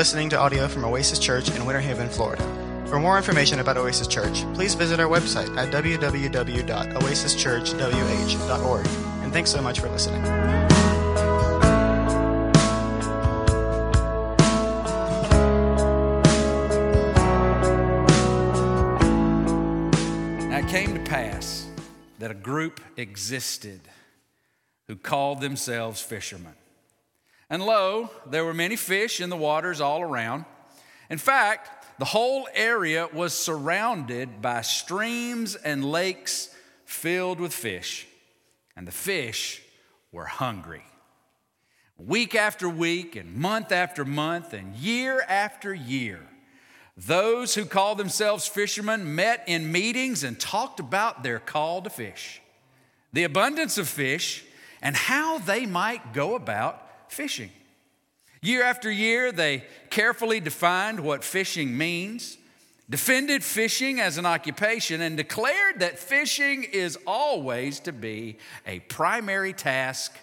listening to audio from Oasis Church in Winter Haven, Florida. For more information about Oasis Church, please visit our website at www.oasischurchwh.org. And thanks so much for listening. Now it came to pass that a group existed who called themselves fishermen. And lo, there were many fish in the waters all around. In fact, the whole area was surrounded by streams and lakes filled with fish, and the fish were hungry. Week after week, and month after month, and year after year, those who called themselves fishermen met in meetings and talked about their call to fish, the abundance of fish, and how they might go about fishing. Year after year, they carefully defined what fishing means, defended fishing as an occupation, and declared that fishing is always to be a primary task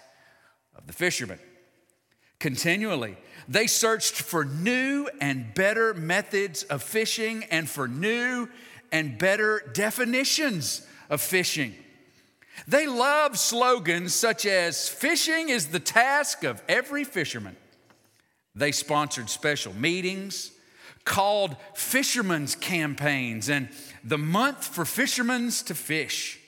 of the fisherman. Continually, they searched for new and better methods of fishing and for new and better definitions of fishing. They loved slogans such as fishing is the task of every fisherman. They sponsored special meetings, called fishermen's campaigns, and the month for fishermen's to fish.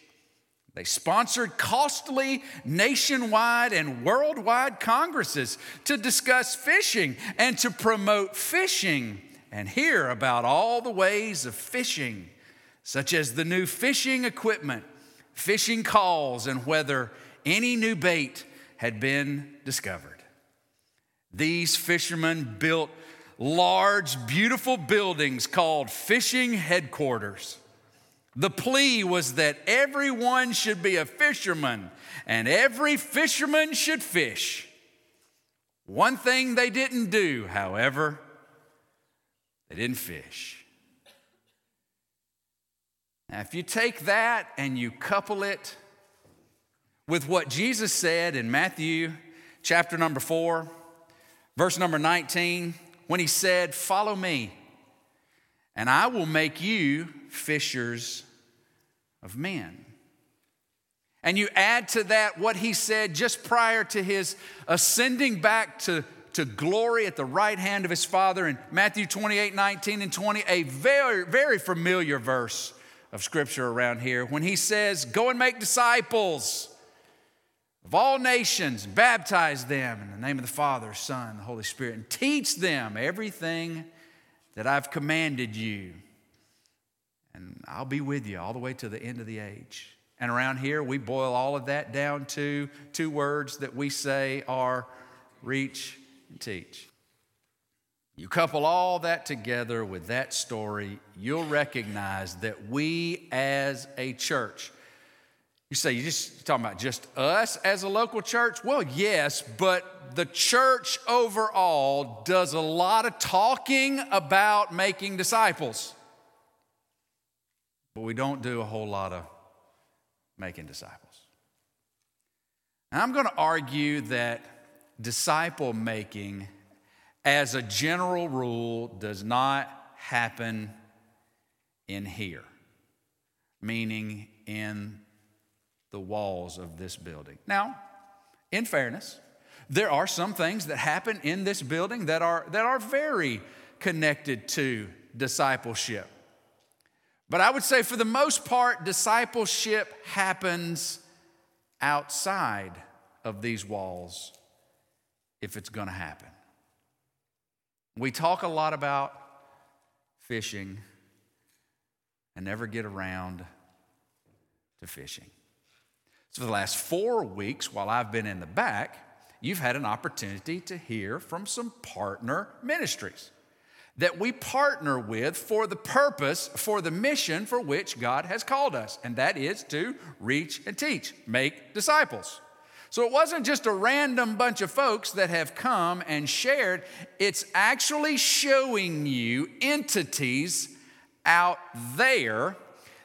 They sponsored costly nationwide and worldwide congresses to discuss fishing and to promote fishing and hear about all the ways of fishing, such as the new fishing equipment, fishing calls, and whether any new bait had been discovered. These fishermen built large, beautiful buildings called fishing headquarters. The plea was that everyone should be a fisherman and every fisherman should fish. One thing they didn't do, however, they didn't fish. Now, if you take that and you couple it with what Jesus said in Matthew chapter number four, verse number 19, when he said, Follow me, and I will make you fishers of men. And you add to that what he said just prior to his ascending back to, to glory at the right hand of his Father in Matthew 28 19 and 20, a very, very familiar verse of scripture around here when he says, Go and make disciples of all nations, baptize them in the name of the Father, Son, the Holy Spirit, and teach them everything that I've commanded you. And I'll be with you all the way to the end of the age. And around here, we boil all of that down to two words that we say are reach and teach. You couple all that together with that story, you'll recognize that we as a church, you say, you're just talking about just us as a local church? Well, yes, but the church overall does a lot of talking about making disciples. But we don't do a whole lot of making disciples. And I'm going to argue that disciple making, as a general rule, does not happen in here, meaning in the walls of this building. Now, in fairness, there are some things that happen in this building that are, that are very connected to discipleship. But I would say, for the most part, discipleship happens outside of these walls if it's going to happen. We talk a lot about fishing and never get around to fishing. So, for the last four weeks, while I've been in the back, you've had an opportunity to hear from some partner ministries that we partner with for the purpose, for the mission for which God has called us, and that is to reach and teach, make disciples. So it wasn't just a random bunch of folks that have come and shared, it's actually showing you entities out there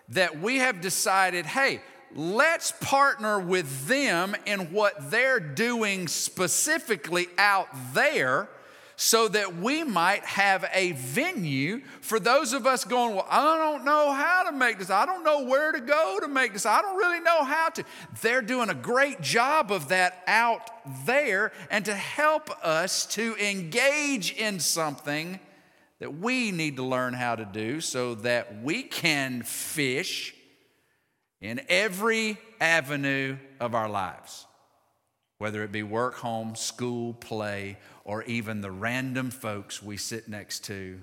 that we have decided hey, let's partner with them in what they're doing specifically out there so that we might have a venue for those of us going, Well, I don't know how to make this. I don't know where to go to make this. I don't really know how to. They're doing a great job of that out there and to help us to engage in something that we need to learn how to do so that we can fish in every avenue of our lives, whether it be work, home, school, play, or even the random folks we sit next to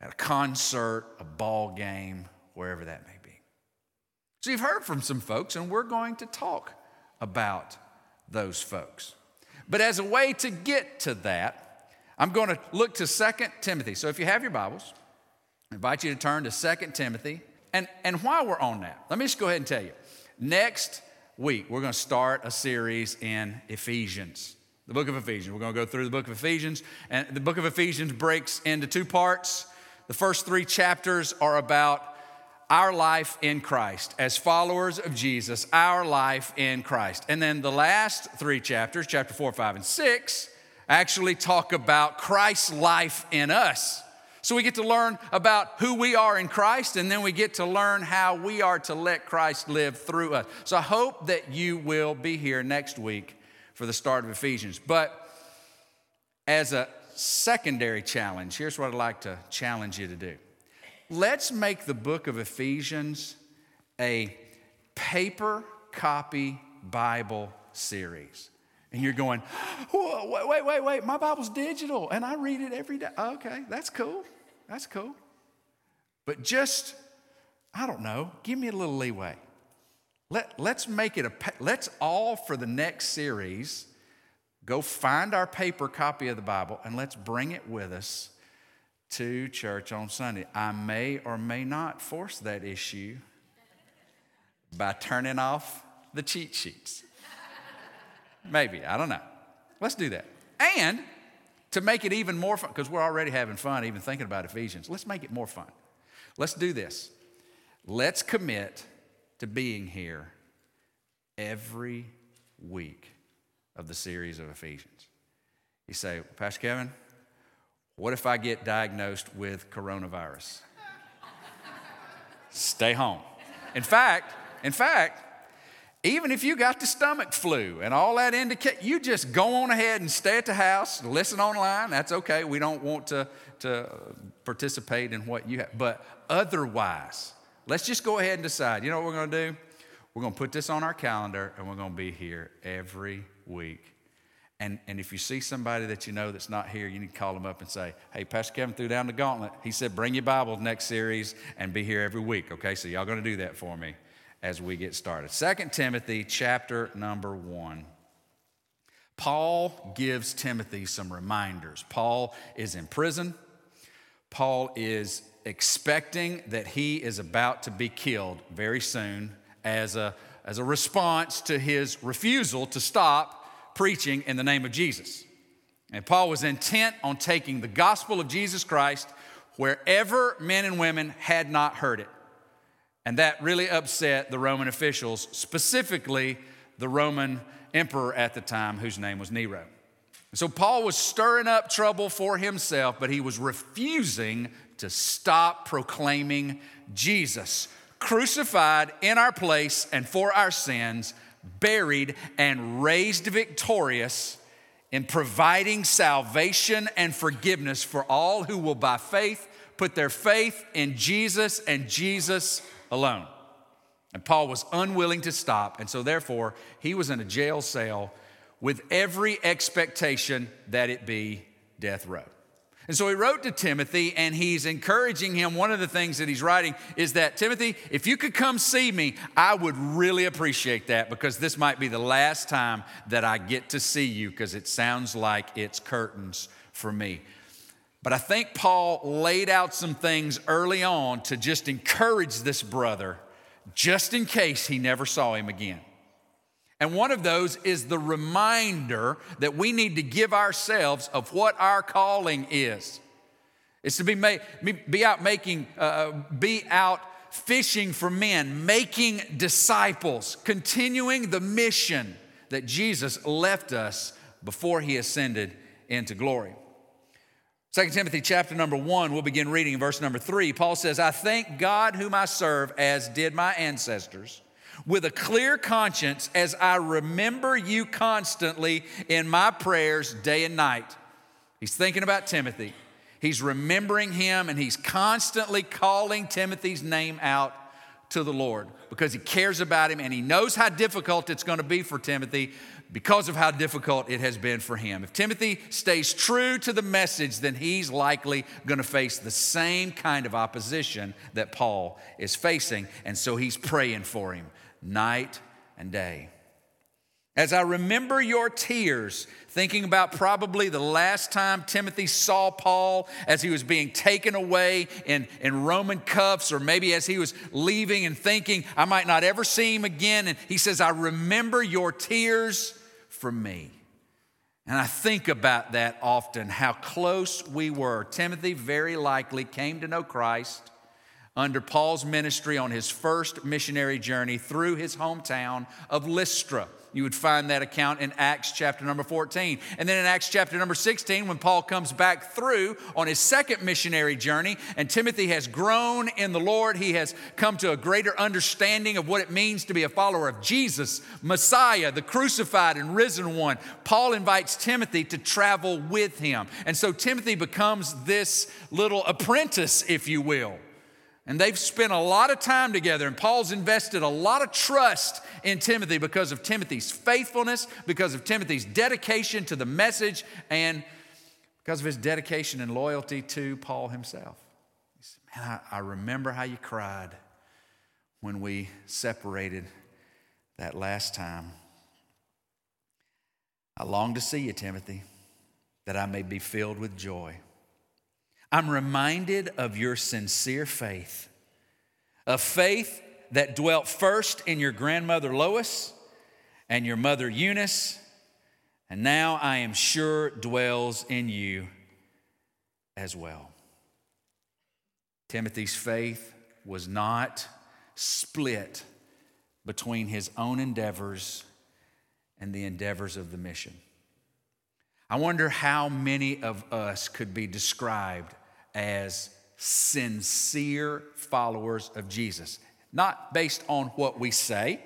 at a concert, a ball game, wherever that may be. So you've heard from some folks, and we're going to talk about those folks. But as a way to get to that, I'm going to look to 2 Timothy. So if you have your Bibles, I invite you to turn to 2 Timothy. And, and while we're on that, let me just go ahead and tell you. Next week, we're going to start a series in Ephesians the book of Ephesians. We're going to go through the book of Ephesians, and the book of Ephesians breaks into two parts. The first three chapters are about our life in Christ. As followers of Jesus, our life in Christ. And then the last three chapters, chapter four, five, and six, actually talk about Christ's life in us. So we get to learn about who we are in Christ, and then we get to learn how we are to let Christ live through us. So I hope that you will be here next week for the start of Ephesians. But as a secondary challenge, here's what I'd like to challenge you to do. Let's make the book of Ephesians a paper copy Bible series. And you're going, wait, wait, wait, wait, my Bible's digital and I read it every day. Okay, that's cool. That's cool. But just, I don't know, give me a little leeway. Let, let's make it a, let's all for the next series go find our paper copy of the Bible and let's bring it with us to church on Sunday. I may or may not force that issue by turning off the cheat sheets. Maybe, I don't know. Let's do that. And to make it even more fun, because we're already having fun even thinking about Ephesians, let's make it more fun. Let's do this. Let's commit to being here every week of the series of Ephesians. You say, Pastor Kevin, what if I get diagnosed with coronavirus? Stay home. In fact, in fact, even if you got the stomach flu and all that indicate, you just go on ahead and stay at the house, listen online. That's okay. We don't want to, to participate in what you have. But otherwise, Let's just go ahead and decide. You know what we're going to do? We're going to put this on our calendar and we're going to be here every week. And, and if you see somebody that you know that's not here, you need to call them up and say, Hey, Pastor Kevin threw down the gauntlet. He said, Bring your Bible next series and be here every week. Okay, so y'all going to do that for me as we get started. Second Timothy chapter number one. Paul gives Timothy some reminders. Paul is in prison. Paul is expecting that he is about to be killed very soon as a, as a response to his refusal to stop preaching in the name of Jesus. And Paul was intent on taking the gospel of Jesus Christ wherever men and women had not heard it. And that really upset the Roman officials, specifically the Roman emperor at the time, whose name was Nero. So Paul was stirring up trouble for himself, but he was refusing to stop proclaiming Jesus, crucified in our place and for our sins, buried and raised victorious in providing salvation and forgiveness for all who will by faith put their faith in Jesus and Jesus alone. And Paul was unwilling to stop, and so therefore he was in a jail cell with every expectation that it be death row. And so he wrote to Timothy and he's encouraging him. One of the things that he's writing is that, Timothy, if you could come see me, I would really appreciate that because this might be the last time that I get to see you because it sounds like it's curtains for me. But I think Paul laid out some things early on to just encourage this brother just in case he never saw him again. And one of those is the reminder that we need to give ourselves of what our calling is. It's to be, made, be out making, uh, uh, be out fishing for men, making disciples, continuing the mission that Jesus left us before he ascended into glory. 2 Timothy chapter number 1, we'll begin reading in verse number 3. Paul says, I thank God whom I serve, as did my ancestors, with a clear conscience as I remember you constantly in my prayers day and night. He's thinking about Timothy. He's remembering him and he's constantly calling Timothy's name out to the Lord because he cares about him and he knows how difficult it's going to be for Timothy because of how difficult it has been for him. If Timothy stays true to the message, then he's likely going to face the same kind of opposition that Paul is facing. And so he's praying for him night and day. As I remember your tears, thinking about probably the last time Timothy saw Paul as he was being taken away in, in Roman cuffs, or maybe as he was leaving and thinking, I might not ever see him again. And he says, I remember your tears for me. And I think about that often, how close we were. Timothy very likely came to know Christ under Paul's ministry on his first missionary journey through his hometown of Lystra. You would find that account in Acts chapter number 14. And then in Acts chapter number 16, when Paul comes back through on his second missionary journey, and Timothy has grown in the Lord, he has come to a greater understanding of what it means to be a follower of Jesus, Messiah, the crucified and risen one. Paul invites Timothy to travel with him. And so Timothy becomes this little apprentice, if you will. And they've spent a lot of time together, and Paul's invested a lot of trust in Timothy because of Timothy's faithfulness, because of Timothy's dedication to the message, and because of his dedication and loyalty to Paul himself. He said, Man, I, I remember how you cried when we separated that last time. I long to see you, Timothy, that I may be filled with joy. I'm reminded of your sincere faith, a faith that dwelt first in your grandmother Lois and your mother Eunice, and now I am sure dwells in you as well. Timothy's faith was not split between his own endeavors and the endeavors of the mission. I wonder how many of us could be described as sincere followers of Jesus. Not based on what we say,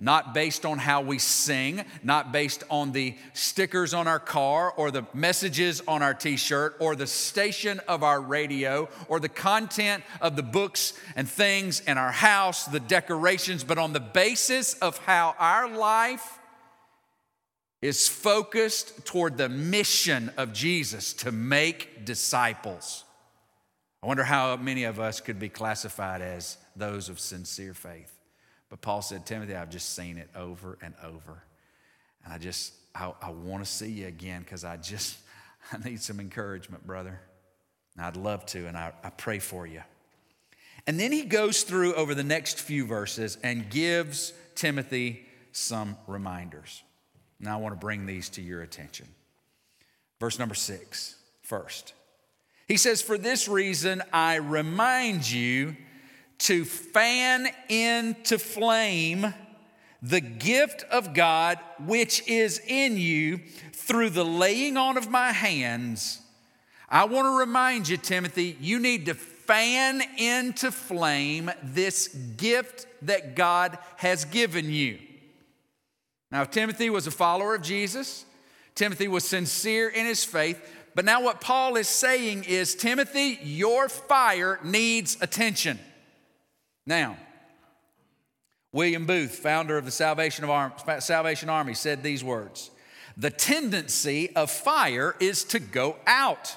not based on how we sing, not based on the stickers on our car or the messages on our t shirt or the station of our radio or the content of the books and things in our house, the decorations, but on the basis of how our life is focused toward the mission of Jesus to make disciples. I wonder how many of us could be classified as those of sincere faith. But Paul said, Timothy, I've just seen it over and over. And I just, I, I want to see you again because I just, I need some encouragement, brother. And I'd love to, and I, I pray for you. And then he goes through over the next few verses and gives Timothy some reminders. Now I want to bring these to your attention. Verse number six, first. He says, For this reason, I remind you to fan into flame the gift of God which is in you through the laying on of my hands. I want to remind you, Timothy, you need to fan into flame this gift that God has given you. Now, Timothy was a follower of Jesus, Timothy was sincere in his faith, but now, what Paul is saying is Timothy, your fire needs attention. Now, William Booth, founder of the Salvation, of Salvation Army, said these words The tendency of fire is to go out.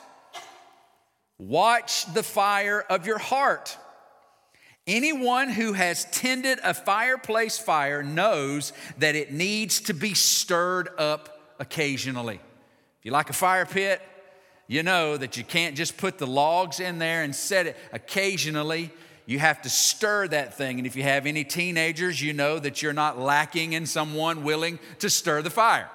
Watch the fire of your heart. Anyone who has tended a fireplace fire knows that it needs to be stirred up occasionally. If you like a fire pit, you know that you can't just put the logs in there and set it. Occasionally, you have to stir that thing. And if you have any teenagers, you know that you're not lacking in someone willing to stir the fire.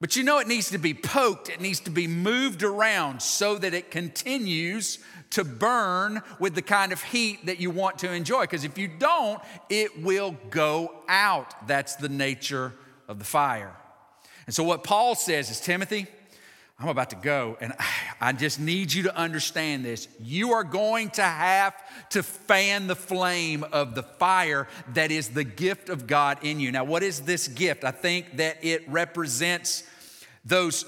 But you know it needs to be poked, it needs to be moved around so that it continues to burn with the kind of heat that you want to enjoy. Because if you don't, it will go out. That's the nature of the fire. And so, what Paul says is Timothy, I'm about to go, and I just need you to understand this. You are going to have to fan the flame of the fire that is the gift of God in you. Now, what is this gift? I think that it represents those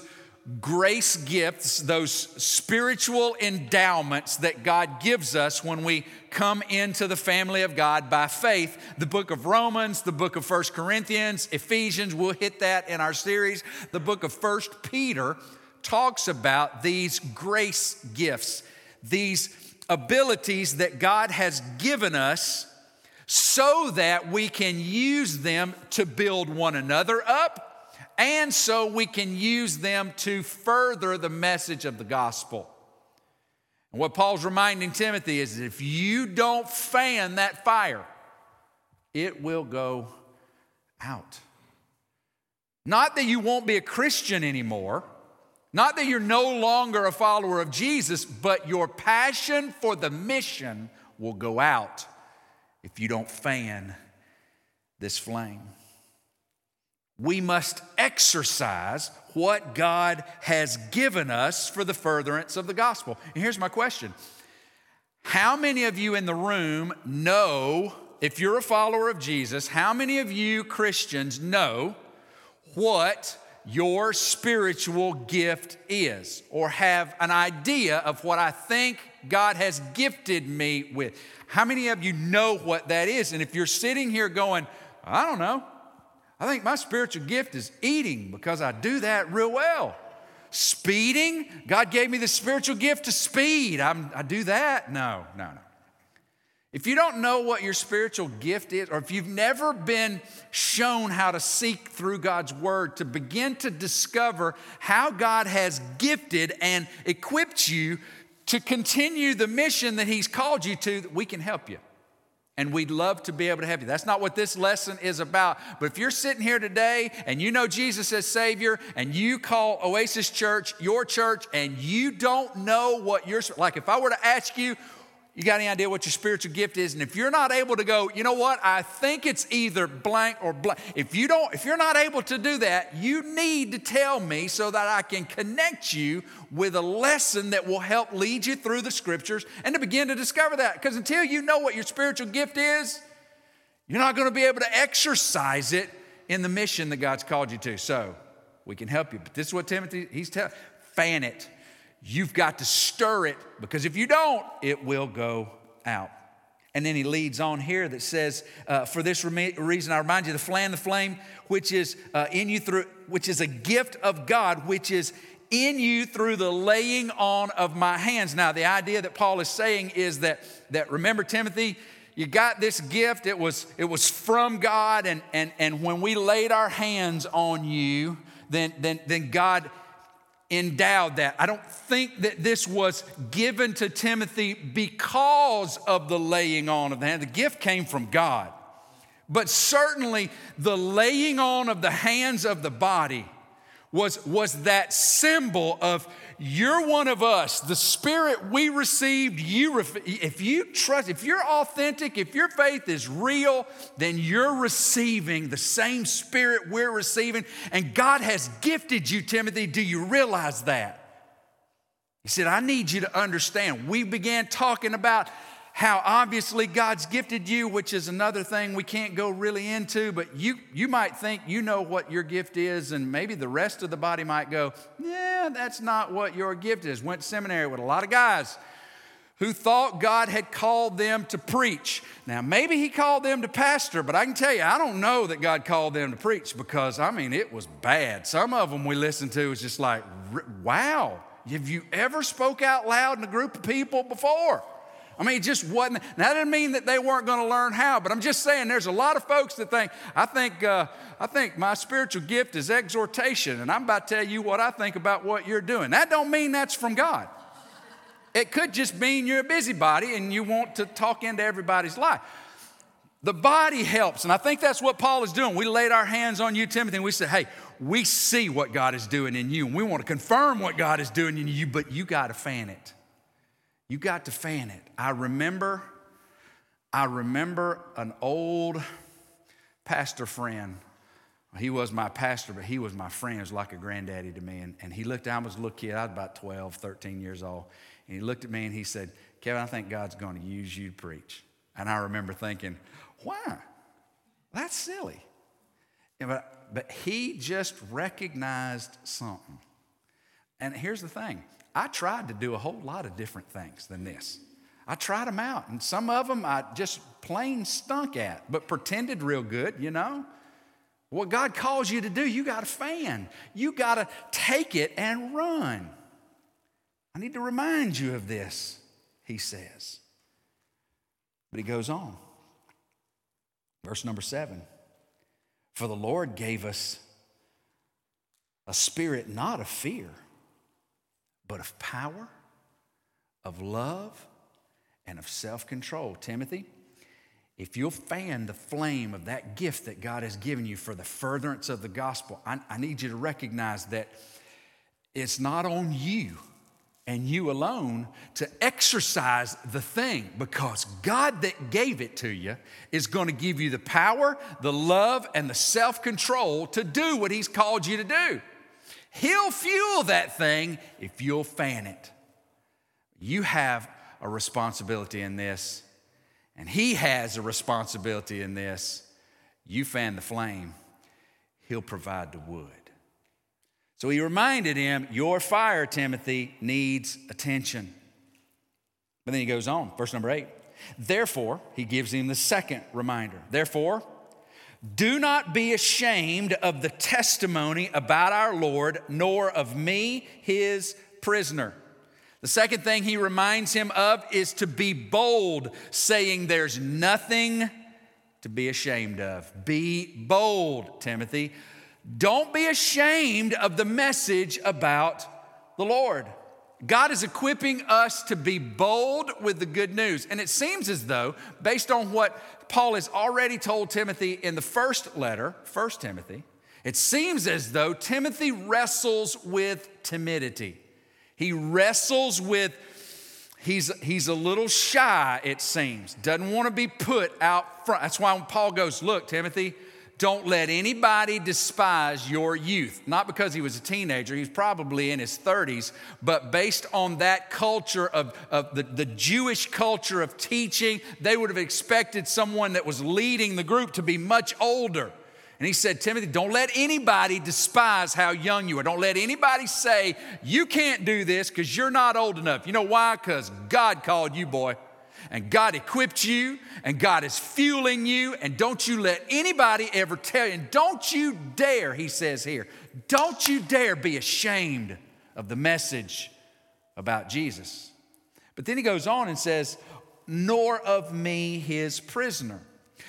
grace gifts, those spiritual endowments that God gives us when we come into the family of God by faith. The book of Romans, the book of First Corinthians, Ephesians, we'll hit that in our series. The book of First Peter talks about these grace gifts, these abilities that God has given us so that we can use them to build one another up and so we can use them to further the message of the gospel. And what Paul's reminding Timothy is if you don't fan that fire, it will go out. Not that you won't be a Christian anymore, not that you're no longer a follower of Jesus, but your passion for the mission will go out if you don't fan this flame we must exercise what God has given us for the furtherance of the gospel. And here's my question How many of you in the room know, if you're a follower of Jesus, how many of you Christians know what your spiritual gift is, or have an idea of what I think God has gifted me with? How many of you know what that is? And if you're sitting here going, I don't know, I think my spiritual gift is eating because I do that real well. Speeding, God gave me the spiritual gift to speed. I'm, I do that. No, no, no. If you don't know what your spiritual gift is, or if you've never been shown how to seek through God's word to begin to discover how God has gifted and equipped you to continue the mission that He's called you to, we can help you and we'd love to be able to help you. That's not what this lesson is about. But if you're sitting here today and you know Jesus as Savior and you call Oasis Church your church and you don't know what you're, like if I were to ask you, you got any idea what your spiritual gift is? And if you're not able to go, you know what? I think it's either blank or blank. If you don't, if you're not able to do that, you need to tell me so that I can connect you with a lesson that will help lead you through the scriptures and to begin to discover that. Because until you know what your spiritual gift is, you're not going to be able to exercise it in the mission that God's called you to. So we can help you. But this is what Timothy, he's telling, fan it You've got to stir it because if you don't, it will go out. And then he leads on here that says, uh, "For this reason, I remind you the flame, the flame, which is uh, in you through, which is a gift of God, which is in you through the laying on of my hands." Now, the idea that Paul is saying is that that remember Timothy, you got this gift. It was it was from God, and and and when we laid our hands on you, then then then God endowed that. I don't think that this was given to Timothy because of the laying on of the hand. The gift came from God. But certainly the laying on of the hands of the body was, was that symbol of you're one of us. The spirit we received, you if you trust, if you're authentic, if your faith is real, then you're receiving the same spirit we're receiving. And God has gifted you, Timothy. Do you realize that? He said, I need you to understand. We began talking about how obviously God's gifted you, which is another thing we can't go really into, but you, you might think you know what your gift is, and maybe the rest of the body might go, Yeah, that's not what your gift is. Went to seminary with a lot of guys who thought God had called them to preach. Now, maybe He called them to pastor, but I can tell you, I don't know that God called them to preach because, I mean, it was bad. Some of them we listened to was just like, Wow, have you ever spoke out loud in a group of people before? I mean, it just wasn't. Now, that didn't mean that they weren't going to learn how, but I'm just saying there's a lot of folks that think, I think, uh, I think my spiritual gift is exhortation, and I'm about to tell you what I think about what you're doing. That don't mean that's from God. It could just mean you're a busybody and you want to talk into everybody's life. The body helps, and I think that's what Paul is doing. We laid our hands on you, Timothy, and we said, hey, we see what God is doing in you, and we want to confirm what God is doing in you, but you got to fan it. You got to fan it. I remember, I remember an old pastor friend He was my pastor, but he was my friend. He was like a granddaddy to me. And, and he looked, I was a little kid, I was about 12, 13 years old. And he looked at me and he said, Kevin, I think God's going to use you to preach. And I remember thinking, why? That's silly. But, but he just recognized something. And here's the thing I tried to do a whole lot of different things than this. I tried them out, and some of them I just plain stunk at, but pretended real good, you know? What God calls you to do, you got to fan. You got to take it and run. I need to remind you of this, he says. But he goes on. Verse number seven For the Lord gave us a spirit not of fear, but of power, of love, and of self control. Timothy, if you'll fan the flame of that gift that God has given you for the furtherance of the gospel, I, I need you to recognize that it's not on you and you alone to exercise the thing because God that gave it to you is going to give you the power, the love, and the self control to do what He's called you to do. He'll fuel that thing if you'll fan it. You have a responsibility in this, and He has a responsibility in this. You fan the flame, He'll provide the wood. So he reminded him, Your fire, Timothy, needs attention. But then he goes on, verse number eight. Therefore, he gives him the second reminder. Therefore, do not be ashamed of the testimony about our Lord, nor of me, his prisoner. The second thing he reminds him of is to be bold, saying, There's nothing to be ashamed of. Be bold, Timothy. Don't be ashamed of the message about the Lord. God is equipping us to be bold with the good news. And it seems as though, based on what Paul has already told Timothy in the first letter, 1 Timothy, it seems as though Timothy wrestles with timidity. He wrestles with, he's, he's a little shy, it seems, doesn't want to be put out front. That's why Paul goes, Look, Timothy, don't let anybody despise your youth. Not because he was a teenager, he's probably in his 30s, but based on that culture of, of the, the Jewish culture of teaching, they would have expected someone that was leading the group to be much older. And he said, Timothy, don't let anybody despise how young you are. Don't let anybody say, you can't do this because you're not old enough. You know why? Because God called you, boy and God equipped you and God is fueling you. And don't you let anybody ever tell you, and don't you dare, he says here, don't you dare be ashamed of the message about Jesus. But then he goes on and says, nor of me, his prisoner.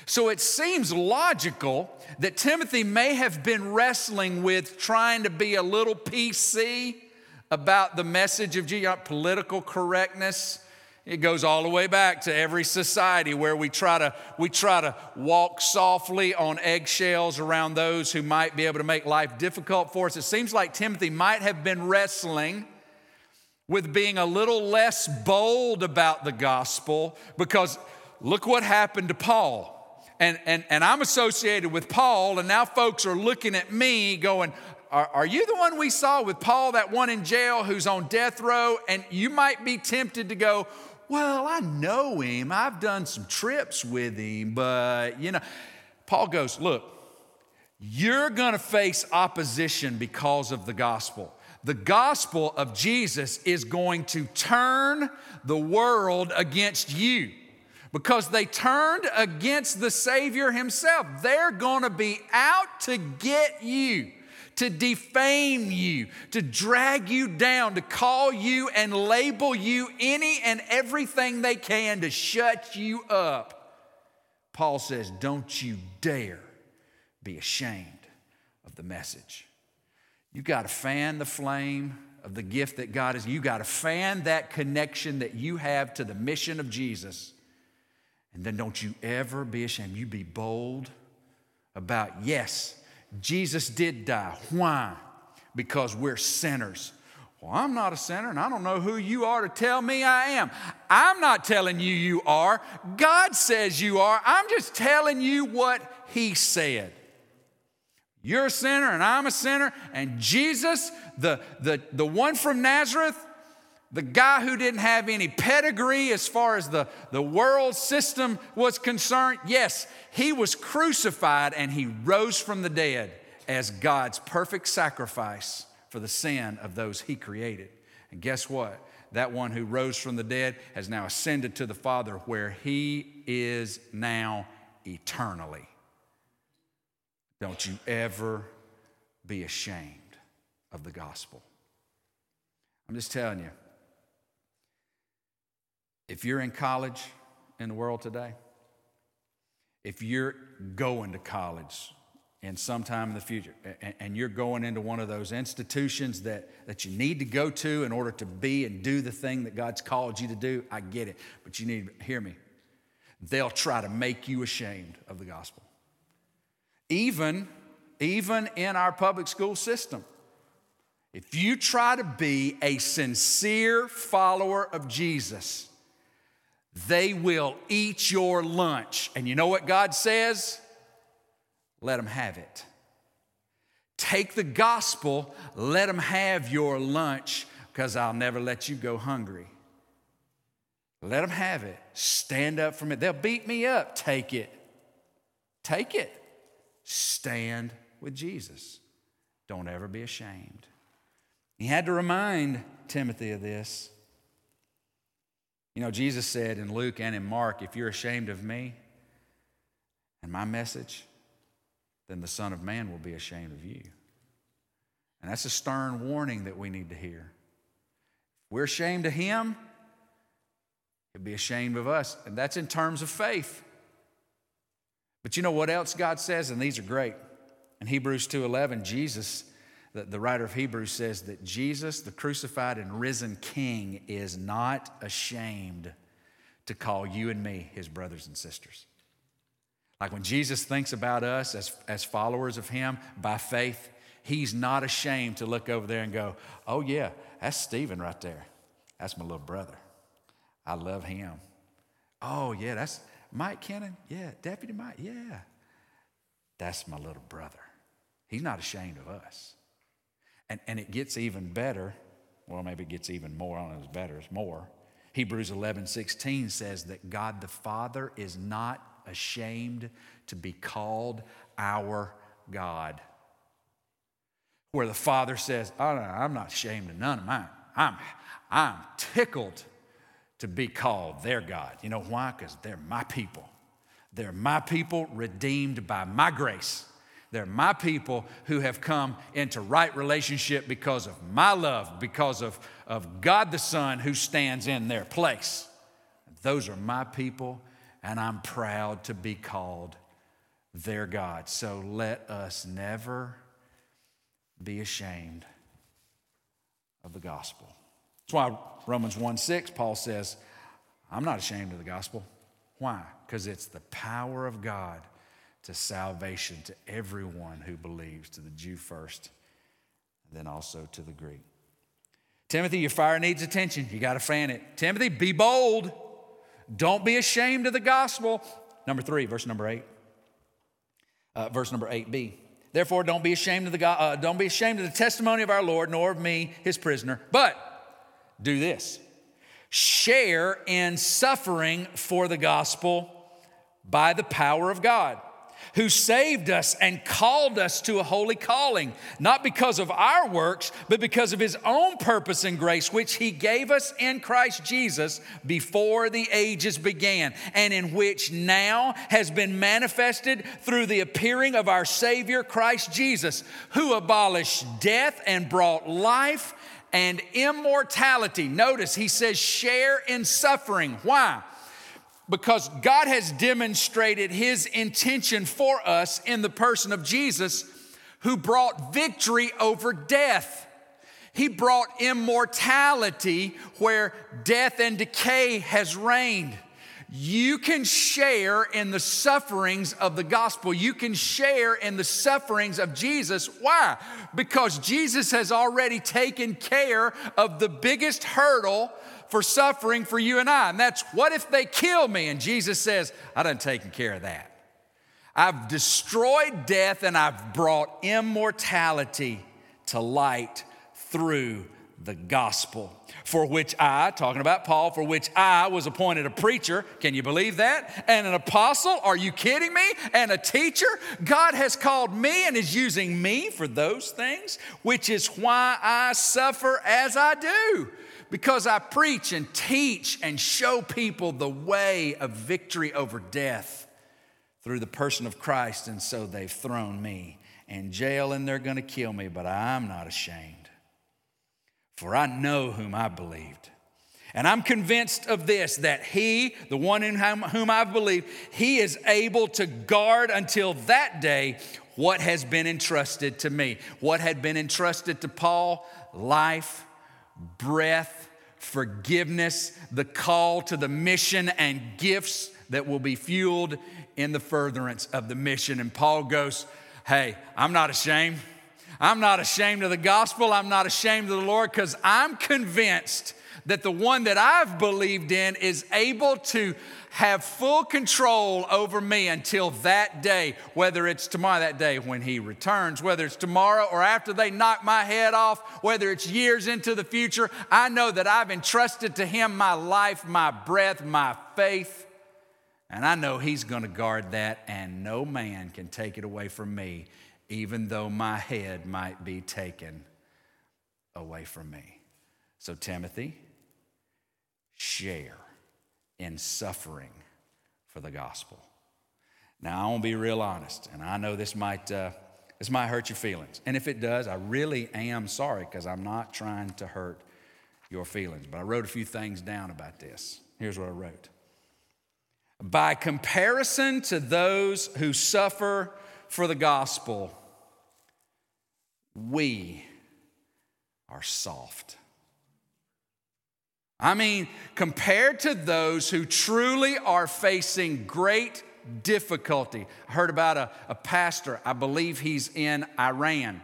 So it seems logical that Timothy may have been wrestling with trying to be a little PC about the message of Jesus, uh, political correctness it goes all the way back to every society where we try to, we try to walk softly on eggshells around those who might be able to make life difficult for us. It seems like Timothy might have been wrestling with being a little less bold about the gospel because look what happened to Paul. And, and, and I'm associated with Paul, and now folks are looking at me going, are, are, you the one we saw with Paul, that one in jail who's on death row? And you might be tempted to go, well, I know him. I've done some trips with him, but you know, Paul goes, Look, you're going to face opposition because of the gospel. The gospel of Jesus is going to turn the world against you because they turned against the Savior Himself. They're going to be out to get you to defame you, to drag you down, to call you and label you any and everything they can to shut you up. Paul says, Don't you dare be ashamed of the message. You've got to fan the flame of the gift that God has. You got to fan that connection that you have to the mission of Jesus. And then don't you ever be ashamed. You be bold about, yes, Jesus did die. Why? Because we're sinners. Well, I'm not a sinner and I don't know who you are to tell me I am. I'm not telling you you are. God says you are. I'm just telling you what He said. You're a sinner and I'm a sinner. And Jesus, the, the, the one from Nazareth, the guy who didn't have any pedigree as far as the, the world system was concerned, yes, he was crucified and he rose from the dead as God's perfect sacrifice for the sin of those he created. And guess what? That one who rose from the dead has now ascended to the Father where he is now eternally. Don't you ever be ashamed of the gospel. I'm just telling you, if you're in college in the world today, if you're going to college in some time in the future and you're going into one of those institutions that, that you need to go to in order to be and do the thing that God's called you to do, I get it. But you need to hear me. They'll try to make you ashamed of the gospel even, even in our public school system. If you try to be a sincere follower of Jesus, they will eat your lunch. And you know what God says? Let them have it. Take the gospel, let them have your lunch, because I'll never let you go hungry. Let them have it. Stand up from it. They'll beat me up. Take it. Take it. Stand with Jesus. Don't ever be ashamed. He had to remind Timothy of this. You know, Jesus said in Luke and in Mark, if you're ashamed of me and my message, then the Son of Man will be ashamed of you. And that's a stern warning that we need to hear. If we're ashamed of him, he'll be ashamed of us. And that's in terms of faith. But you know what else God says? And these are great. In Hebrews 2:11, Jesus, the, the writer of Hebrews says that Jesus, the crucified and risen King, is not ashamed to call you and me his brothers and sisters. Like when Jesus thinks about us as, as followers of him by faith, he's not ashamed to look over there and go, Oh, yeah, that's Stephen right there. That's my little brother. I love him. Oh, yeah, that's, Mike Kennon? Yeah. Deputy Mike? Yeah. That's my little brother. He's not ashamed of us. And, and it gets even better. Well, maybe it gets even more. I don't know if it's better, it's more. Hebrews 11, 16 says that God the Father is not ashamed to be called our God. Where the Father says, oh, no, I'm not ashamed of none of mine. I'm, I'm tickled to be called their God. You know why? Because they're my people. They're my people redeemed by my grace. They're my people who have come into right relationship because of my love, because of, of God the Son who stands in their place. Those are my people, and I'm proud to be called their God. So let us never be ashamed of the gospel. That's why Romans 1 6, Paul says, I'm not ashamed of the gospel. Why? Because it's the power of God to salvation to everyone who believes, to the Jew first, and then also to the Greek. Timothy, your fire needs attention. You got to fan it. Timothy, be bold. Don't be ashamed of the gospel. Number three, verse number eight. Uh, verse number 8b. Therefore, don't be ashamed of the uh, don't be ashamed of the testimony of our Lord, nor of me, his prisoner. But do this share in suffering for the gospel by the power of God, who saved us and called us to a holy calling, not because of our works, but because of his own purpose and grace, which he gave us in Christ Jesus before the ages began, and in which now has been manifested through the appearing of our Savior Christ Jesus, who abolished death and brought life and immortality. Notice he says, share in suffering. Why? Because God has demonstrated his intention for us in the person of Jesus, who brought victory over death. He brought immortality where death and decay has reigned. You can share in the sufferings of the gospel. You can share in the sufferings of Jesus. Why? Because Jesus has already taken care of the biggest hurdle for suffering for you and I. And that's what if they kill me? And Jesus says, I done taken care of that. I've destroyed death and I've brought immortality to light through the gospel, for which I, talking about Paul, for which I was appointed a preacher. Can you believe that? And an apostle? Are you kidding me? And a teacher? God has called me and is using me for those things, which is why I suffer as I do. Because I preach and teach and show people the way of victory over death through the person of Christ, and so they've thrown me in jail and they're gonna kill me, but I'm not ashamed for I know whom I believed. And I'm convinced of this that he, the one in whom I've believed, he is able to guard until that day what has been entrusted to me. What had been entrusted to Paul life, breath, forgiveness, the call to the mission, and gifts that will be fueled in the furtherance of the mission. And Paul goes, Hey, I'm not ashamed. I'm not ashamed of the gospel. I'm not ashamed of the Lord because I'm convinced that the one that I've believed in is able to have full control over me until that day, whether it's tomorrow, that day when he returns, whether it's tomorrow or after they knock my head off, whether it's years into the future. I know that I've entrusted to him my life, my breath, my faith. And I know he's going to guard that, and no man can take it away from me even though my head might be taken away from me. So, Timothy, share in suffering for the gospel. Now, I want to be real honest, and I know this might, uh, this might hurt your feelings. And if it does, I really am sorry because I'm not trying to hurt your feelings. But I wrote a few things down about this. Here's what I wrote By comparison to those who suffer for the gospel, we are soft. I mean, compared to those who truly are facing great difficulty. I heard about a, a pastor, I believe he's in Iran,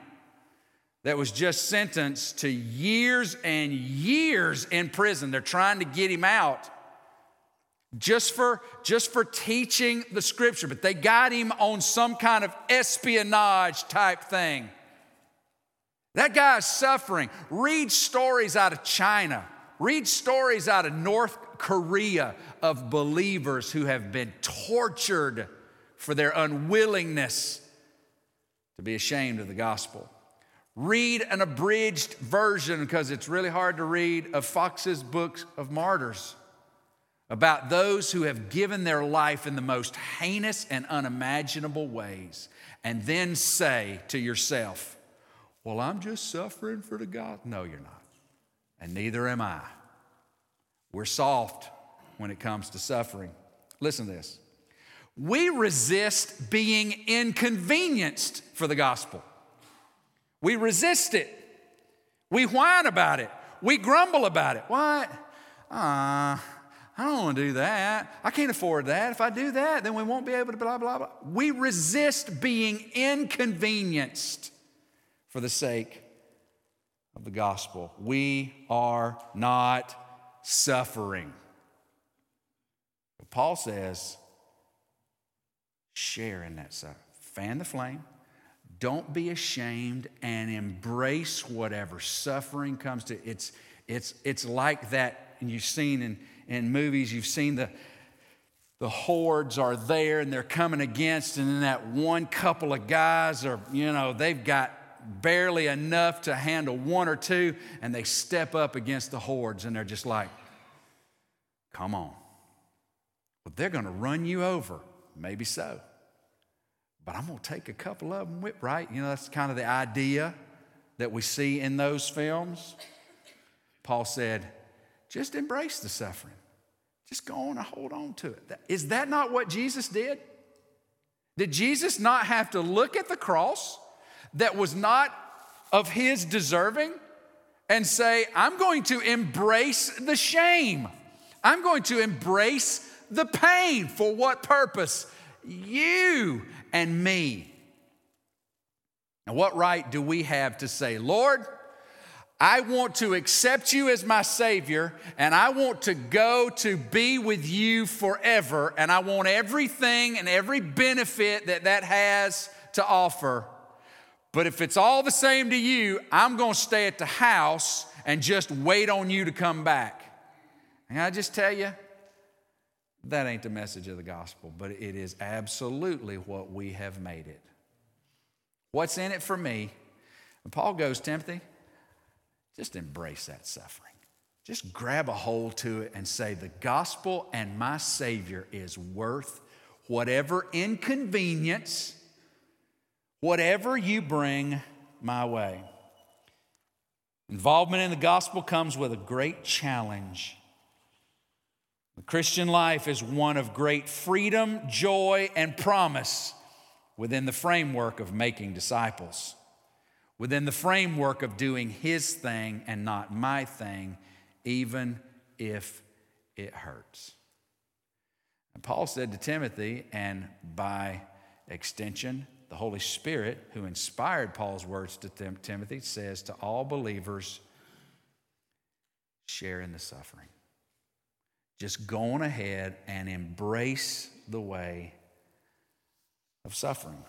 that was just sentenced to years and years in prison. They're trying to get him out just for just for teaching the scripture but they got him on some kind of espionage type thing that guy is suffering. Read stories out of China. Read stories out of North Korea of believers who have been tortured for their unwillingness to be ashamed of the gospel. Read an abridged version, because it's really hard to read, of Foxe's Books of Martyrs about those who have given their life in the most heinous and unimaginable ways, and then say to yourself, well, I'm just suffering for the God. No, you're not. And neither am I. We're soft when it comes to suffering. Listen to this. We resist being inconvenienced for the gospel. We resist it. We whine about it. We grumble about it. What? Ah, uh, I don't want to do that. I can't afford that. If I do that, then we won't be able to blah, blah, blah. We resist being inconvenienced for the sake of the gospel. We are not suffering. But Paul says, share in that suffering. Fan the flame. Don't be ashamed and embrace whatever suffering comes to. It's, it's, it's like that, and you've seen in, in movies, you've seen the, the hordes are there and they're coming against, and then that one couple of guys are, you know, they've got barely enough to handle one or two, and they step up against the hordes and they're just like, come on. Well, they're going to run you over. Maybe so. But I'm going to take a couple of them with, right? You know, that's kind of the idea that we see in those films. Paul said, just embrace the suffering. Just go on and hold on to it. Is that not what Jesus did? Did Jesus not have to look at the cross? That was not of his deserving and say, I'm going to embrace the shame. I'm going to embrace the pain. For what purpose? You and me. Now, what right do we have to say, Lord, I want to accept you as my Savior, and I want to go to be with you forever, and I want everything and every benefit that that has to offer. But if it's all the same to you, I'm going to stay at the house and just wait on you to come back. And I just tell you, that ain't the message of the gospel, but it is absolutely what we have made it. What's in it for me? And Paul goes, Timothy, just embrace that suffering. Just grab a hold to it and say, The gospel and my Savior is worth whatever inconvenience, whatever you bring my way. Involvement in the gospel comes with a great challenge. The Christian life is one of great freedom, joy, and promise within the framework of making disciples within the framework of doing his thing and not my thing, even if it hurts. And Paul said to Timothy, and by extension, the Holy Spirit, who inspired Paul's words to Tim- Timothy, says to all believers, share in the suffering. Just go on ahead and embrace the way of suffering.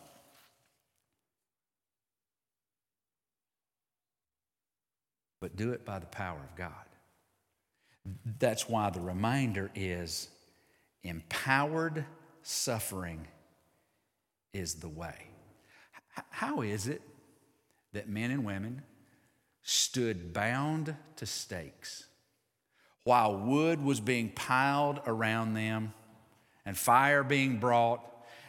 but do it by the power of God. That's why the reminder is empowered suffering is the way. How is it that men and women stood bound to stakes while wood was being piled around them and fire being brought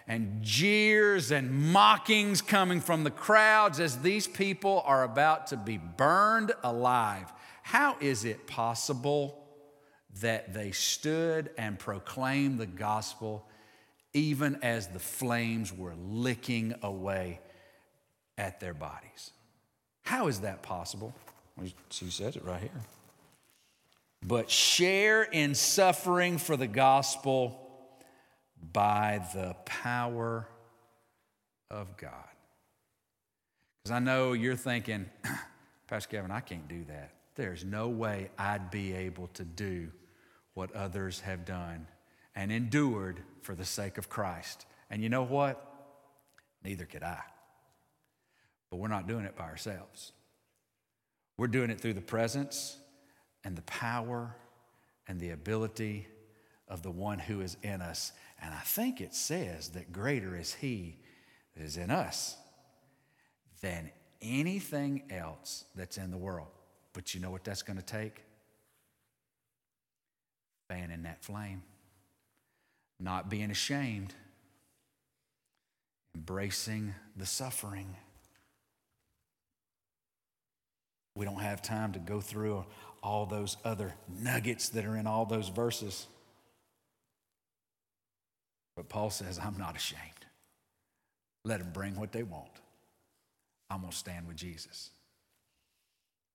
and jeers and mockings coming from the crowds as these people are about to be burned alive. How is it possible that they stood and proclaimed the gospel even as the flames were licking away at their bodies? How is that possible? She says it right here. But share in suffering for the gospel by the power of God. Because I know you're thinking, Pastor Kevin, I can't do that. There's no way I'd be able to do what others have done and endured for the sake of Christ. And you know what? Neither could I. But we're not doing it by ourselves. We're doing it through the presence and the power and the ability of the one who is in us. And I think it says that greater is He that is in us than anything else that's in the world. But you know what that's going to take? Fanning that flame, not being ashamed, embracing the suffering. We don't have time to go through all those other nuggets that are in all those verses. But Paul says, I'm not ashamed. Let them bring what they want. I'm going to stand with Jesus.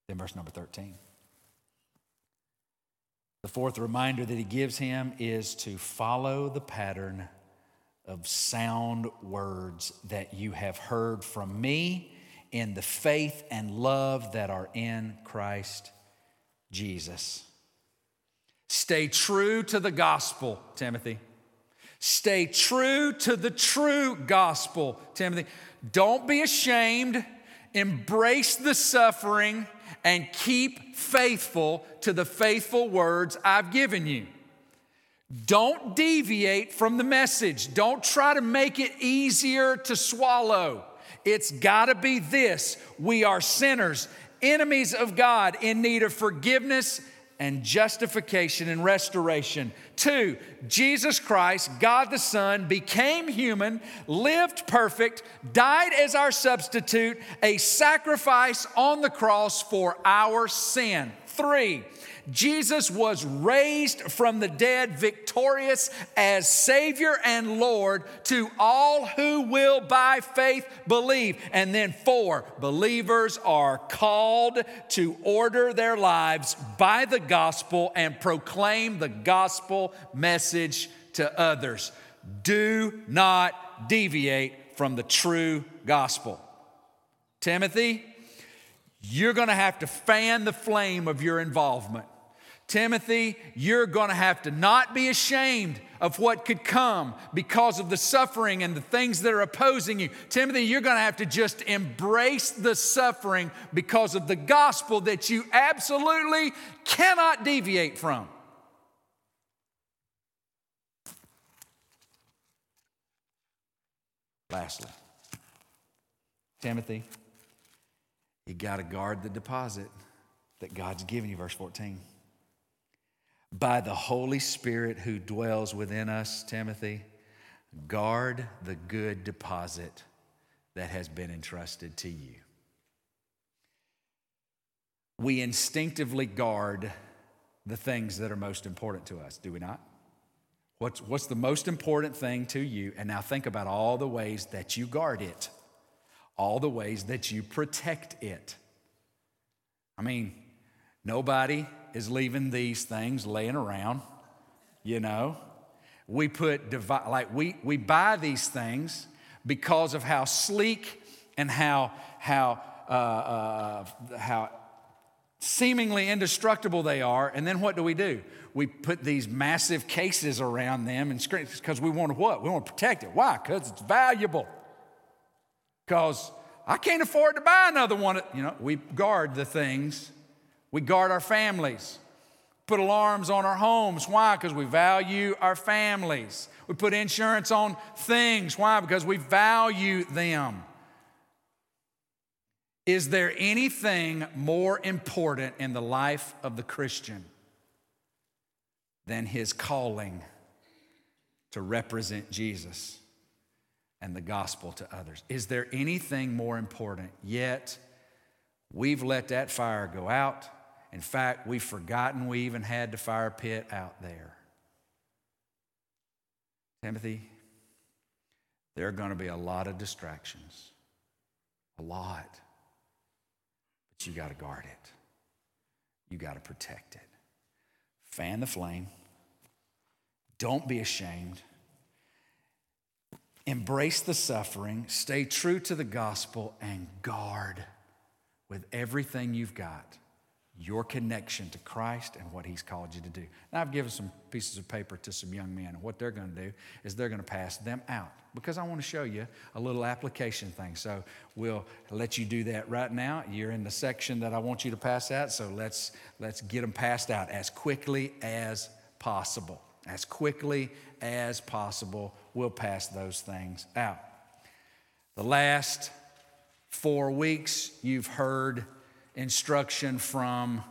Then, verse number 13. The fourth reminder that he gives him is to follow the pattern of sound words that you have heard from me in the faith and love that are in Christ Jesus. Stay true to the gospel, Timothy. Stay true to the true gospel, Timothy. Don't be ashamed. Embrace the suffering and keep faithful to the faithful words I've given you. Don't deviate from the message. Don't try to make it easier to swallow. It's got to be this we are sinners, enemies of God, in need of forgiveness and justification and restoration. Two, Jesus Christ, God the Son, became human, lived perfect, died as our substitute, a sacrifice on the cross for our sin. Three, Jesus was raised from the dead, victorious as Savior and Lord to all who will by faith believe. And then, four, believers are called to order their lives by the gospel and proclaim the gospel message to others. Do not deviate from the true gospel. Timothy, you're going to have to fan the flame of your involvement. Timothy, you're going to have to not be ashamed of what could come because of the suffering and the things that are opposing you. Timothy, you're going to have to just embrace the suffering because of the gospel that you absolutely cannot deviate from. Lastly, Timothy, you got to guard the deposit that God's given you, verse 14 by the Holy Spirit who dwells within us, Timothy, guard the good deposit that has been entrusted to you. We instinctively guard the things that are most important to us, do we not? What's, what's the most important thing to you? And now think about all the ways that you guard it, all the ways that you protect it. I mean, nobody is leaving these things laying around, you know. We put, like, we, we buy these things because of how sleek and how, how, uh, uh, how seemingly indestructible they are. And then what do we do? We put these massive cases around them and screens because we want to what? We want to protect it. Why? Because it's valuable. Because I can't afford to buy another one. You know, we guard the things we guard our families. Put alarms on our homes. Why? Because we value our families. We put insurance on things. Why? Because we value them. Is there anything more important in the life of the Christian than his calling to represent Jesus and the gospel to others? Is there anything more important? Yet, we've let that fire go out. In fact, we've forgotten we even had the fire pit out there. Timothy, there are going to be a lot of distractions. A lot. But you got to guard it, you got to protect it. Fan the flame. Don't be ashamed. Embrace the suffering. Stay true to the gospel and guard with everything you've got your connection to Christ and what He's called you to do. Now, I've given some pieces of paper to some young men, and what they're going to do is they're going to pass them out because I want to show you a little application thing. So, we'll let you do that right now. You're in the section that I want you to pass out, so let's, let's get them passed out as quickly as possible. As quickly as possible, we'll pass those things out. The last four weeks, you've heard instruction from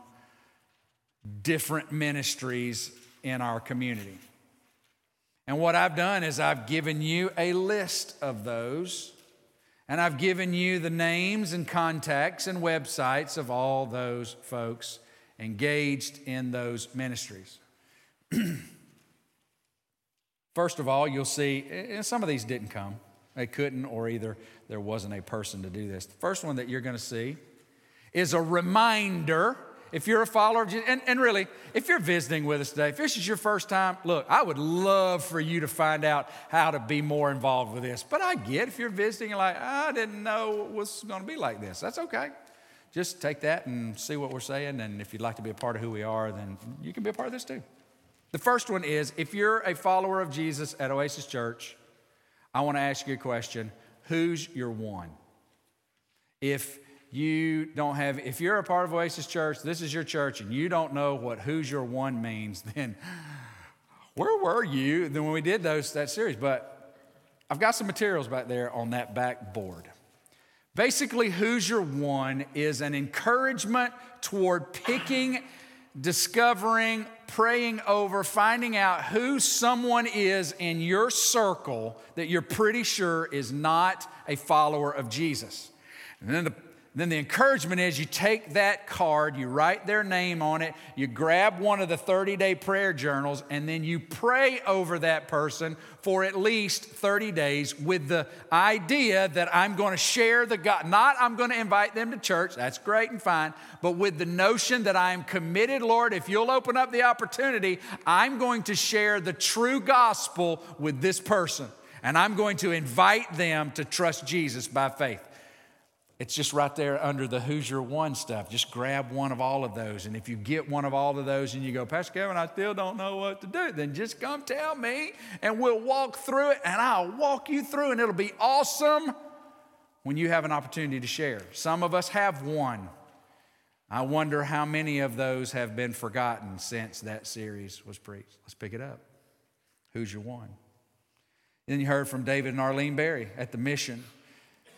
different ministries in our community. And what I've done is I've given you a list of those, and I've given you the names and contacts and websites of all those folks engaged in those ministries. First of all, you'll see some of these didn't come. They couldn't, or either there wasn't a person to do this. The first one that you're going to see is a reminder. If you're a follower of Jesus, and, and really, if you're visiting with us today, if this is your first time, look, I would love for you to find out how to be more involved with this. But I get if you're visiting, you're like, I didn't know it was going to be like this. That's okay. Just take that and see what we're saying. And if you'd like to be a part of who we are, then you can be a part of this too. The first one is if you're a follower of Jesus at Oasis Church, I want to ask you a question Who's your one? If you don't have, if you're a part of Oasis Church, this is your church, and you don't know what who's your one means, then where were you then when we did those that series? But I've got some materials back there on that back board. Basically, who's your one is an encouragement toward picking, discovering, praying over, finding out who someone is in your circle that you're pretty sure is not a follower of Jesus. And then the then the encouragement is you take that card, you write their name on it, you grab one of the 30 day prayer journals, and then you pray over that person for at least 30 days with the idea that I'm going to share the God, not I'm going to invite them to church, that's great and fine, but with the notion that I am committed, Lord, if you'll open up the opportunity, I'm going to share the true gospel with this person, and I'm going to invite them to trust Jesus by faith. It's just right there under the Your One stuff. Just grab one of all of those. And if you get one of all of those and you go, Pastor Kevin, I still don't know what to do, then just come tell me and we'll walk through it and I'll walk you through and it'll be awesome when you have an opportunity to share. Some of us have one. I wonder how many of those have been forgotten since that series was preached. Let's pick it up. Who's your one? Then you heard from David and Arlene Berry at the mission.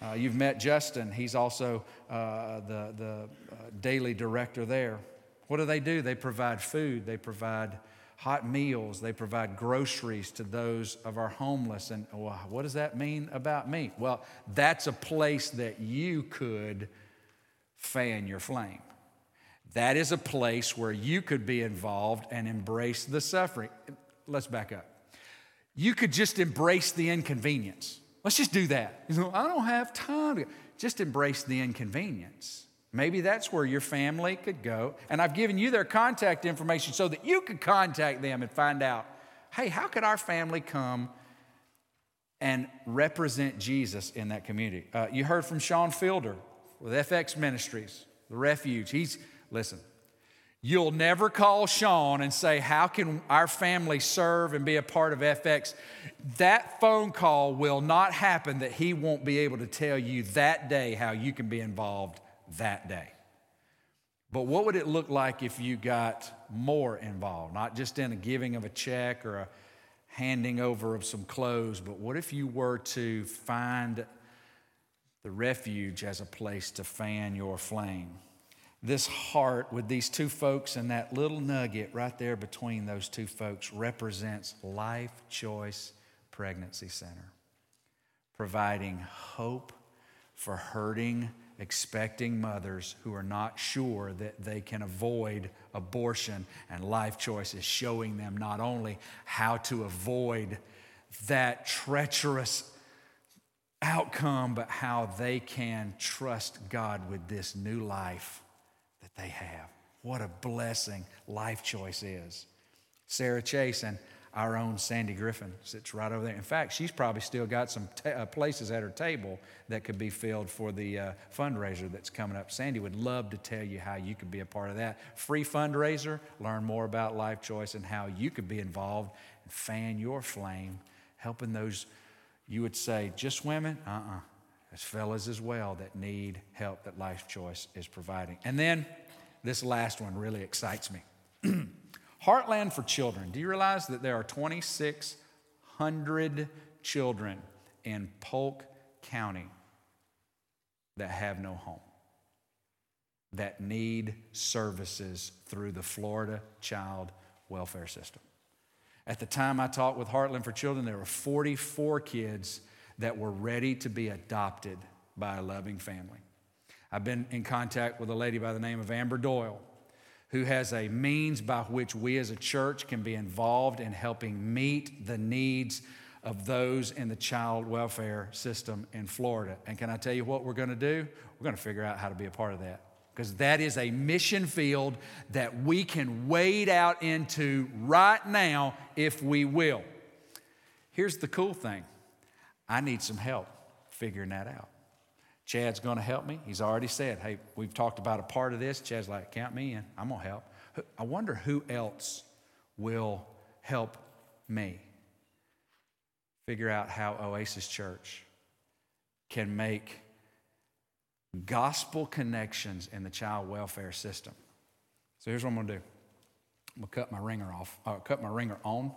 Uh, you've met Justin. He's also uh, the, the uh, daily director there. What do they do? They provide food, they provide hot meals, they provide groceries to those of our homeless. And well, what does that mean about me? Well, that's a place that you could fan your flame. That is a place where you could be involved and embrace the suffering. Let's back up. You could just embrace the inconvenience. Let's just do that. You know, I don't have time. To, just embrace the inconvenience. Maybe that's where your family could go. And I've given you their contact information so that you could contact them and find out hey, how could our family come and represent Jesus in that community? Uh, you heard from Sean Fielder with FX Ministries, the refuge. He's, listen, You'll never call Sean and say, How can our family serve and be a part of FX? That phone call will not happen that he won't be able to tell you that day how you can be involved that day. But what would it look like if you got more involved? Not just in a giving of a check or a handing over of some clothes, but what if you were to find the refuge as a place to fan your flame? This heart with these two folks and that little nugget right there between those two folks represents Life Choice Pregnancy Center, providing hope for hurting, expecting mothers who are not sure that they can avoid abortion. And Life Choice is showing them not only how to avoid that treacherous outcome, but how they can trust God with this new life they have. What a blessing life choice is. Sarah Chase and our own Sandy Griffin sits right over there. In fact, she's probably still got some t- uh, places at her table that could be filled for the uh, fundraiser that's coming up. Sandy would love to tell you how you could be a part of that. Free fundraiser, learn more about Life Choice and how you could be involved and fan your flame, helping those, you would say, just women? Uh uh-uh. uh. As fellas as well that need help that Life Choice is providing. And then, this last one really excites me. Heartland for Children. Do you realize that there are 2,600 children in Polk County that have no home, that need services through the Florida Child Welfare System? At the time I talked with Heartland for Children, there were 44 kids that were ready to be adopted by a loving family. I've been in contact with a lady by the name of Amber Doyle, who has a means by which we as a church can be involved in helping meet the needs of those in the child welfare system in Florida. And can I tell you what we're going to do? We're going to figure out how to be a part of that. Because that is a mission field that we can wade out into right now if we will. Here's the cool thing I need some help figuring that out. Chad's going to help me. He's already said, hey, we've talked about a part of this. Chad's like, count me in. I'm going to help. I wonder who else will help me figure out how Oasis Church can make gospel connections in the child welfare system. So here's what I'm going to do. I'm going to cut my ringer off, uh, cut my ringer on.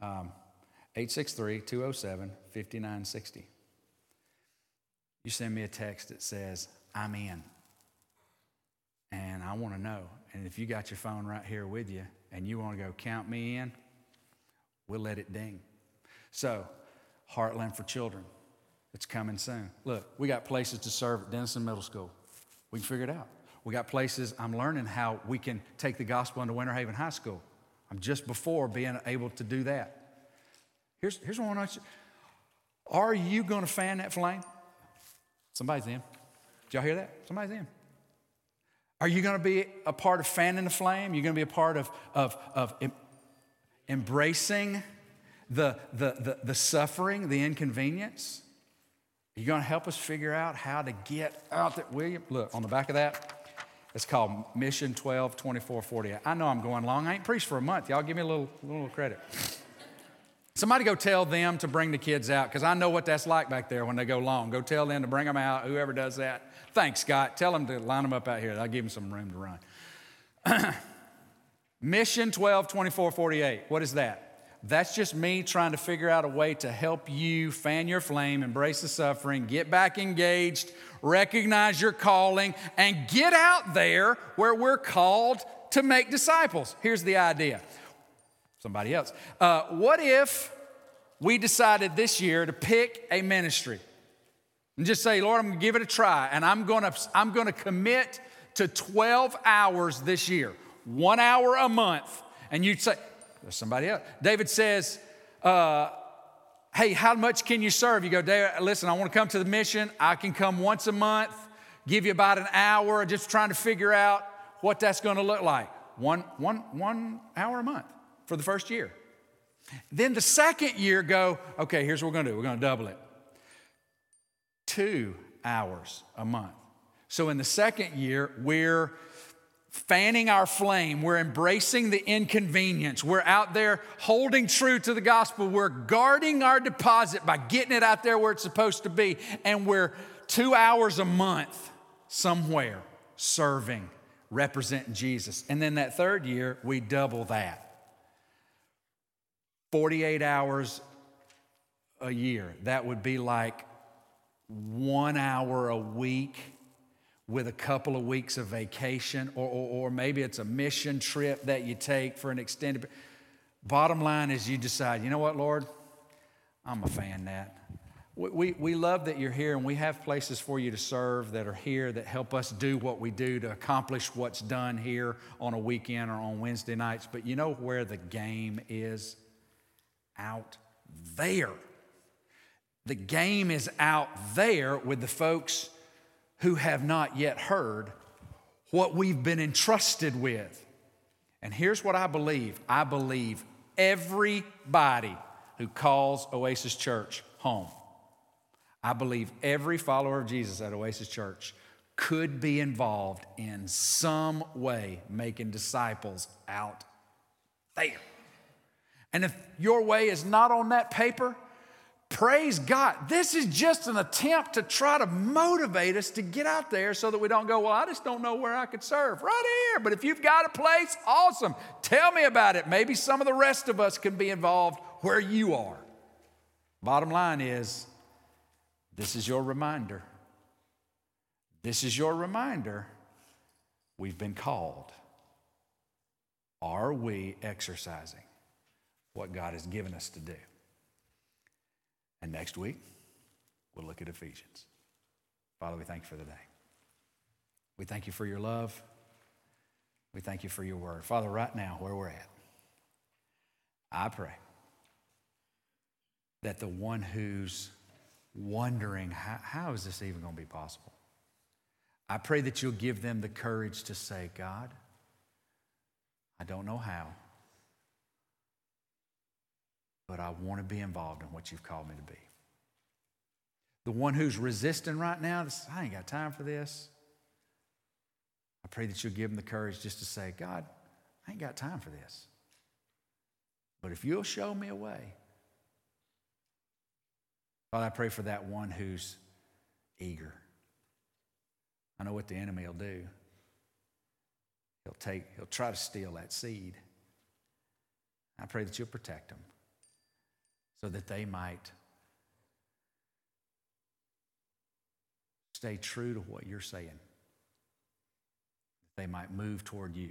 Um, 863 207 5960 you send me a text that says, I'm in. And I want to know. And if you got your phone right here with you and you want to go count me in, we'll let it ding. So, Heartland for Children, it's coming soon. Look, we got places to serve at Denison Middle School. We can figure it out. We got places, I'm learning how we can take the gospel into Winter Haven High School. I'm just before being able to do that. Here's, here's what I want to Are you going to fan that flame? Somebody's in. Did y'all hear that? Somebody's in. Are you going to be a part of fanning the flame? You're going to be a part of, of, of embracing the, the, the, the suffering, the inconvenience? Are you going to help us figure out how to get out there? William, look, on the back of that, it's called Mission 12 24 48. I know I'm going long. I ain't preached for a month. Y'all give me a little, little credit. Somebody go tell them to bring the kids out because I know what that's like back there when they go long. Go tell them to bring them out, whoever does that. Thanks, Scott. Tell them to line them up out here. I'll give them some room to run. Mission 12 24 48. What is that? That's just me trying to figure out a way to help you fan your flame, embrace the suffering, get back engaged, recognize your calling, and get out there where we're called to make disciples. Here's the idea somebody else. Uh, what if we decided this year to pick a ministry and just say, Lord, I'm gonna give it a try, and I'm gonna, I'm gonna commit to 12 hours this year, one hour a month. And you'd say, there's somebody else. David says, uh, Hey, how much can you serve? You go, David, listen, I want to come to the mission. I can come once a month, give you about an hour, just trying to figure out what that's to look like. One, one, one hour a month for the first year. Then the second year, go, okay, here's what we're to do we're to double it. Two hours a month. So in the second year, we're fanning our flame. We're embracing the inconvenience. We're out there holding true to the gospel. We're guarding our deposit by getting it out there where it's supposed to be. And we're two hours a month somewhere serving, representing Jesus. And then that third year, we double that 48 hours a year. That would be like one hour a week with a couple of weeks of vacation, or, or, or, maybe it's a mission trip that you take for an extended. Bottom line is you decide, you know what, Lord, I'm a fan that. We, we, we love that you're here and we have places for you to serve that are here that help us do what we do to accomplish what's done here on a weekend or on Wednesday nights. But you know where the game is? Out there. The game is out there with the folks who have not yet heard what we've been entrusted with. And here's what I believe I believe everybody who calls Oasis Church home, I believe every follower of Jesus at Oasis Church could be involved in some way making disciples out there. And if your way is not on that paper, Praise God. This is just an attempt to try to motivate us to get out there so that we don't go, Well, I just don't know where I could serve. Right here. But if you've got a place, awesome. Tell me about it. Maybe some of the rest of us can be involved where you are. Bottom line is this is your reminder. This is your reminder. We've been called. Are we exercising what God has given us to do? And next week, we'll look at Ephesians. Father, we thank you for the day. We thank you for your love. We thank you for your word. Father, right now, where we're at, I pray that the one who's wondering, how, how is this even going to be possible? I pray that you'll give them the courage to say, God, I don't know how, but I want to be involved in what you've called me to be. The one who's resisting right now, I ain't got time for this. I pray that you'll give them the courage just to say, God, I ain't got time for this. But if you'll show me a way, Father, I pray for that one who's eager. I know what the enemy will do. He'll take, he'll try to steal that seed. I pray that you'll protect them so that they might stay true to what you're saying. They might move toward you,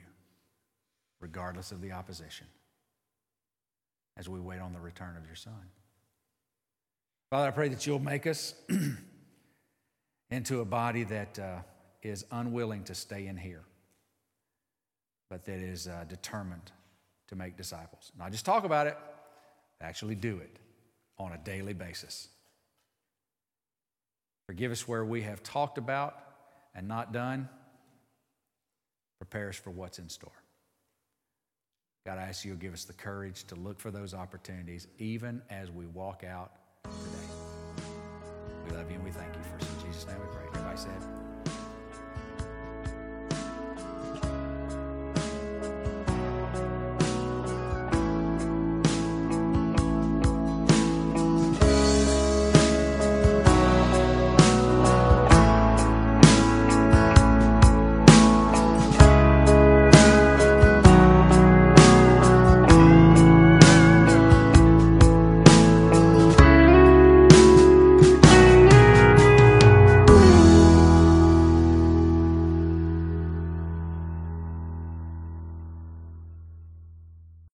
regardless of the opposition, as we wait on the return of your Son. Father, I pray that you'll make us into a body that uh, is unwilling to stay in here, but that is uh, determined to make disciples. Not just talk about it, actually do it on a daily basis. Forgive us where we have talked about and not done. Prepare us for what's in store. God, I ask you to give us the courage to look for those opportunities even as we walk out today. We love you and we thank you. For in Jesus' name we pray. Everybody said,